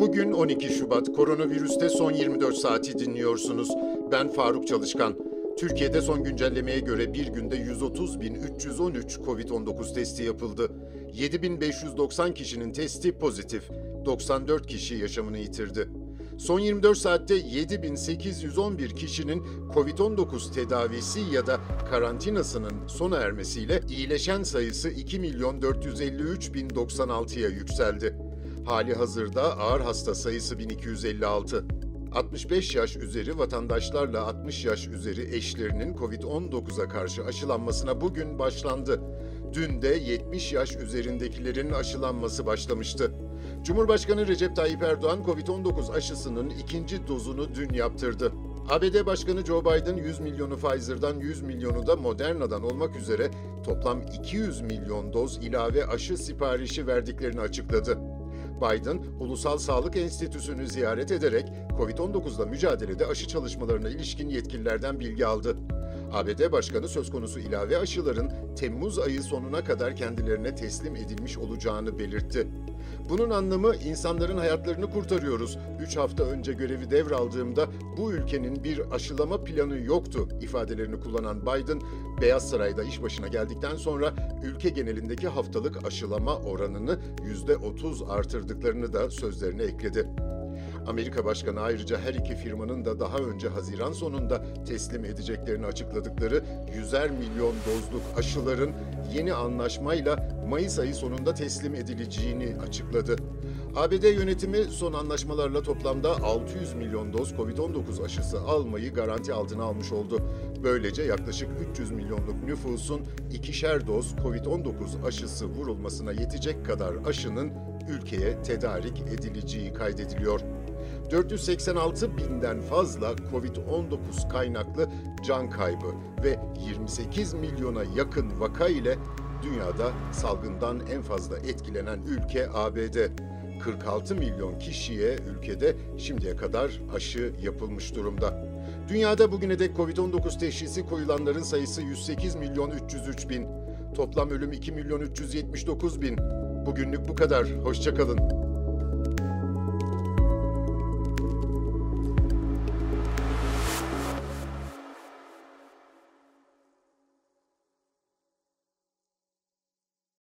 Bugün 12 Şubat. Koronavirüste son 24 saati dinliyorsunuz. Ben Faruk Çalışkan. Türkiye'de son güncellemeye göre bir günde 130.313 COVID-19 testi yapıldı. 7.590 kişinin testi pozitif. 94 kişi yaşamını yitirdi. Son 24 saatte 7811 kişinin COVID-19 tedavisi ya da karantinasının sona ermesiyle iyileşen sayısı 2.453.096'ya yükseldi. Hali hazırda ağır hasta sayısı 1256. 65 yaş üzeri vatandaşlarla 60 yaş üzeri eşlerinin COVID-19'a karşı aşılanmasına bugün başlandı. Dün de 70 yaş üzerindekilerin aşılanması başlamıştı. Cumhurbaşkanı Recep Tayyip Erdoğan COVID-19 aşısının ikinci dozunu dün yaptırdı. ABD Başkanı Joe Biden 100 milyonu Pfizer'dan 100 milyonu da Moderna'dan olmak üzere toplam 200 milyon doz ilave aşı siparişi verdiklerini açıkladı. Biden, Ulusal Sağlık Enstitüsü'nü ziyaret ederek COVID-19'la mücadelede aşı çalışmalarına ilişkin yetkililerden bilgi aldı. ABD Başkanı söz konusu ilave aşıların Temmuz ayı sonuna kadar kendilerine teslim edilmiş olacağını belirtti. Bunun anlamı insanların hayatlarını kurtarıyoruz. 3 hafta önce görevi devraldığımda bu ülkenin bir aşılama planı yoktu ifadelerini kullanan Biden, Beyaz Saray'da iş başına geldikten sonra ülke genelindeki haftalık aşılama oranını %30 artırdıklarını da sözlerine ekledi. Amerika Başkanı ayrıca her iki firmanın da daha önce Haziran sonunda teslim edeceklerini açıkladıkları 100'er milyon dozluk aşıların yeni anlaşmayla Mayıs ayı sonunda teslim edileceğini açıkladı. ABD yönetimi son anlaşmalarla toplamda 600 milyon doz COVID-19 aşısı almayı garanti altına almış oldu. Böylece yaklaşık 300 milyonluk nüfusun ikişer doz COVID-19 aşısı vurulmasına yetecek kadar aşının ülkeye tedarik edileceği kaydediliyor. 486 binden fazla COVID-19 kaynaklı can kaybı ve 28 milyona yakın vaka ile dünyada salgından en fazla etkilenen ülke ABD. 46 milyon kişiye ülkede şimdiye kadar aşı yapılmış durumda. Dünyada bugüne dek COVID-19 teşhisi koyulanların sayısı 108 milyon 303 bin. Toplam ölüm 2 milyon 379 bin. Bugünlük bu kadar. Hoşçakalın.